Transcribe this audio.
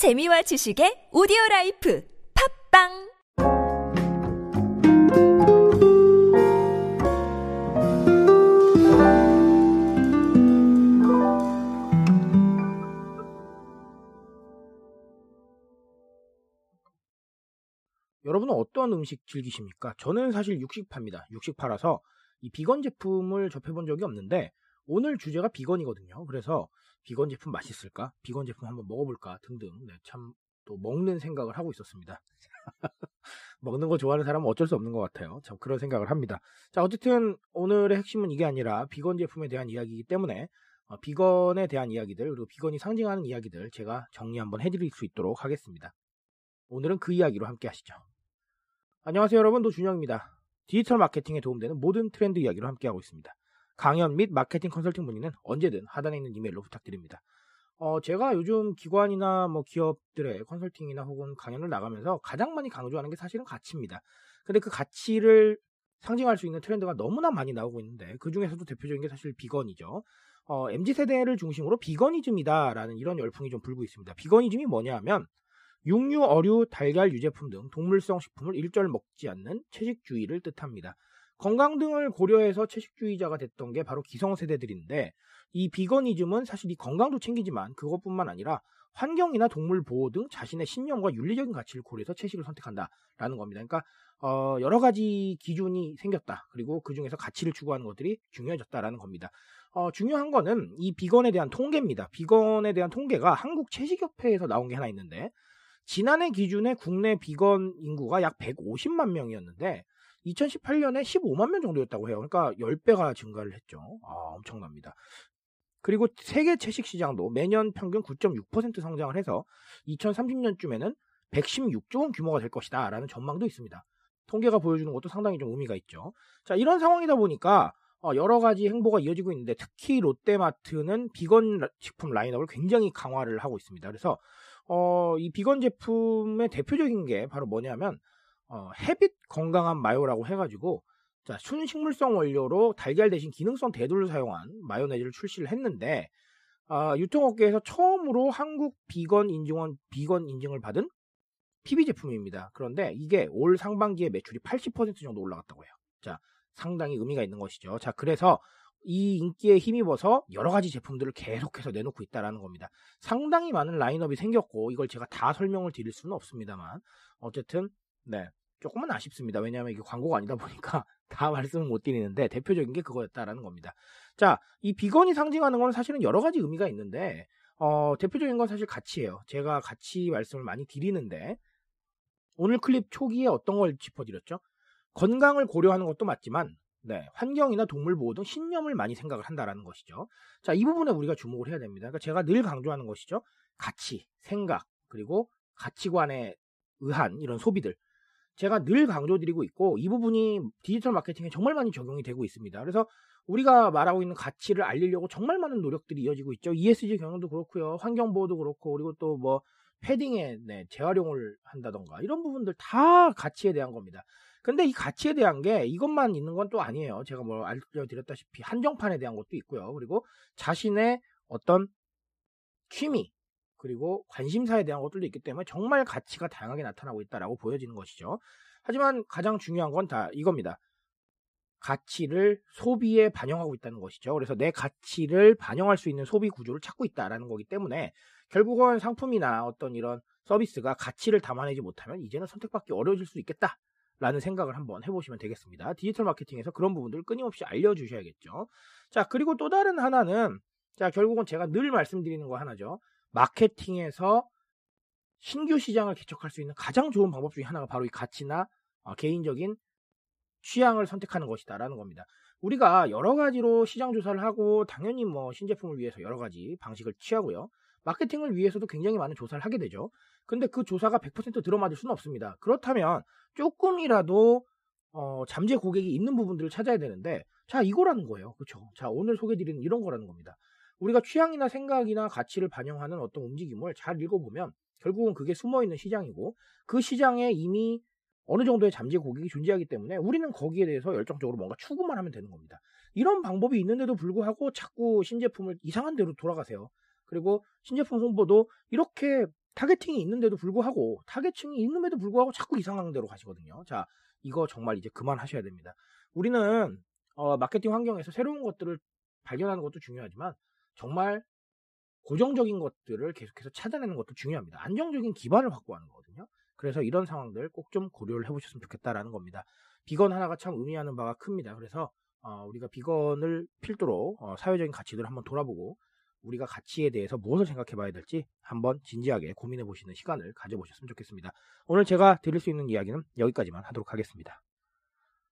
재미와 지식의 오디오 라이프 팟빵 여러분은 어떤 음식 즐기십니까? 저는 사실 육식파입니다. 육식파라서 이 비건 제품을 접해본 적이 없는데 오늘 주제가 비건이거든요. 그래서 비건 제품 맛있을까? 비건 제품 한번 먹어볼까? 등등 네, 참 또 먹는 생각을 하고 있었습니다. 먹는 거 좋아하는 사람은 어쩔 수 없는 것 같아요. 참 그런 생각을 합니다. 자 어쨌든 오늘의 핵심은 이게 아니라 비건 제품에 대한 이야기이기 때문에 어, 비건에 대한 이야기들 그리고 비건이 상징하는 이야기들 제가 정리 한번 해드릴 수 있도록 하겠습니다. 오늘은 그 이야기로 함께 하시죠. 안녕하세요 여러분 노준영입니다. 디지털 마케팅에 도움되는 모든 트렌드 이야기로 함께하고 있습니다. 강연 및 마케팅 컨설팅 문의는 언제든 하단에 있는 이메일로 부탁드립니다. 어, 제가 요즘 기관이나 뭐 기업들의 컨설팅이나 혹은 강연을 나가면서 가장 많이 강조하는 게 사실은 가치입니다. 근데 그 가치를 상징할 수 있는 트렌드가 너무나 많이 나오고 있는데 그 중에서도 대표적인 게 사실 비건이죠. 어, MZ 세대를 중심으로 비건이즘이다라는 이런 열풍이 좀 불고 있습니다. 비건이즘이 뭐냐 하면 육류, 어류, 달걀, 유제품 등 동물성 식품을 일절 먹지 않는 채식주의를 뜻합니다. 건강 등을 고려해서 채식주의자가 됐던 게 바로 기성세대들인데 이 비건이즘은 사실 이 건강도 챙기지만 그것뿐만 아니라 환경이나 동물 보호 등 자신의 신념과 윤리적인 가치를 고려해서 채식을 선택한다라는 겁니다. 그러니까 어, 여러 가지 기준이 생겼다. 그리고 그 중에서 가치를 추구하는 것들이 중요해졌다라는 겁니다. 어, 중요한 거는 이 비건에 대한 통계입니다. 비건에 대한 통계가 한국 채식협회에서 나온 게 하나 있는데 지난해 기준에 국내 비건 인구가 약 150만 명이었는데 2018년에 15만 명 정도였다고 해요. 그러니까 10배가 증가를 했죠. 아, 엄청납니다. 그리고 세계 채식 시장도 매년 평균 9.6% 성장을 해서 2030년쯤에는 116조 원 규모가 될 것이다 라는 전망도 있습니다. 통계가 보여주는 것도 상당히 좀 의미가 있죠. 자, 이런 상황이다 보니까 어, 여러 가지 행보가 이어지고 있는데 특히 롯데마트는 비건 식품 라인업을 굉장히 강화를 하고 있습니다. 그래서 어, 이 비건 제품의 대표적인 게 바로 뭐냐면 어, 헤빗 건강한 마요라고 해가지고 자, 순식물성 원료로 달걀 대신 기능성 대두를 사용한 마요네즈를 출시를 했는데 어, 유통업계에서 처음으로 한국 비건 인증원 비건 인증을 받은 PB 제품입니다. 그런데 이게 올 상반기에 매출이 80% 정도 올라갔다고 해요. 자, 상당히 의미가 있는 것이죠. 자, 그래서 이 인기에 힘입어서 여러 가지 제품들을 계속해서 내놓고 있다라는 겁니다. 상당히 많은 라인업이 생겼고 이걸 제가 다 설명을 드릴 수는 없습니다만 어쨌든 네 조금은 아쉽습니다. 왜냐하면 이게 광고가 아니다 보니까 다 말씀을 못 드리는데 대표적인 게 그거였다라는 겁니다. 자, 이 비건이 상징하는 건 사실은 여러 가지 의미가 있는데 어, 대표적인 건 사실 가치예요. 제가 가치 말씀을 많이 드리는데 오늘 클립 초기에 어떤 걸 짚어드렸죠? 건강을 고려하는 것도 맞지만 네, 환경이나 동물 보호 등 신념을 많이 생각을 한다라는 것이죠. 자, 이 부분에 우리가 주목을 해야 됩니다. 그러니까 제가 늘 강조하는 것이죠. 가치, 생각, 그리고 가치관에 의한 이런 소비들. 제가 늘 강조드리고 있고 이 부분이 디지털 마케팅에 정말 많이 적용이 되고 있습니다. 그래서 우리가 말하고 있는 가치를 알리려고 정말 많은 노력들이 이어지고 있죠. ESG 경영도 그렇고요. 환경 보호도 그렇고 그리고 또 뭐 패딩에 네, 재활용을 한다던가 이런 부분들 다 가치에 대한 겁니다. 근데 이 가치에 대한 게 이것만 있는 건 또 아니에요. 제가 뭐 알려드렸다시피 한정판에 대한 것도 있고요. 그리고 자신의 어떤 취미 그리고 관심사에 대한 것들도 있기 때문에 정말 가치가 다양하게 나타나고 있다라고 보여지는 것이죠. 하지만 가장 중요한 건 다 이겁니다. 가치를 소비에 반영하고 있다는 것이죠. 그래서 내 가치를 반영할 수 있는 소비 구조를 찾고 있다라는 거기 때문에 결국은 상품이나 어떤 이런 서비스가 가치를 담아내지 못하면 이제는 선택받기 어려워질 수 있겠다. 라는 생각을 한번 해보시면 되겠습니다. 디지털 마케팅에서 그런 부분들을 끊임없이 알려주셔야겠죠. 자, 그리고 또 다른 하나는, 자, 결국은 제가 늘 말씀드리는 거 하나죠. 마케팅에서 신규 시장을 개척할 수 있는 가장 좋은 방법 중에 하나가 바로 이 가치나 어, 개인적인 취향을 선택하는 것이다라는 겁니다. 우리가 여러 가지로 시장 조사를 하고 당연히 뭐 신제품을 위해서 여러 가지 방식을 취하고요. 마케팅을 위해서도 굉장히 많은 조사를 하게 되죠. 근데 그 조사가 100% 들어맞을 수는 없습니다. 그렇다면 조금이라도 어, 잠재 고객이 있는 부분들을 찾아야 되는데 자 이거라는 거예요. 그렇죠? 자 오늘 소개드리는 이런 거라는 겁니다. 우리가 취향이나 생각이나 가치를 반영하는 어떤 움직임을 잘 읽어보면 결국은 그게 숨어있는 시장이고 그 시장에 이미 어느 정도의 잠재 고객이 존재하기 때문에 우리는 거기에 대해서 열정적으로 뭔가 추구만 하면 되는 겁니다. 이런 방법이 있는데도 불구하고 자꾸 신제품을 이상한 데로 돌아가세요. 그리고 신제품 홍보도 이렇게 targeting이 있는데도 불구하고 타겟층이 있는데도 불구하고 자꾸 이상한 데로 가시거든요. 자, 이거 정말 이제 그만하셔야 됩니다. 우리는 어, 마케팅 환경에서 새로운 것들을 발견하는 것도 중요하지만 정말 고정적인 것들을 계속해서 찾아내는 것도 중요합니다. 안정적인 기반을 확보하는 거거든요. 그래서 이런 상황들 꼭 좀 고려를 해보셨으면 좋겠다라는 겁니다. 비건 하나가 참 의미하는 바가 큽니다. 그래서 어, 우리가 비건을 필두로 어, 사회적인 가치들을 한번 돌아보고 우리가 가치에 대해서 무엇을 생각해 봐야 될지 한번 진지하게 고민해 보시는 시간을 가져보셨으면 좋겠습니다. 오늘 제가 드릴 수 있는 이야기는 여기까지만 하도록 하겠습니다.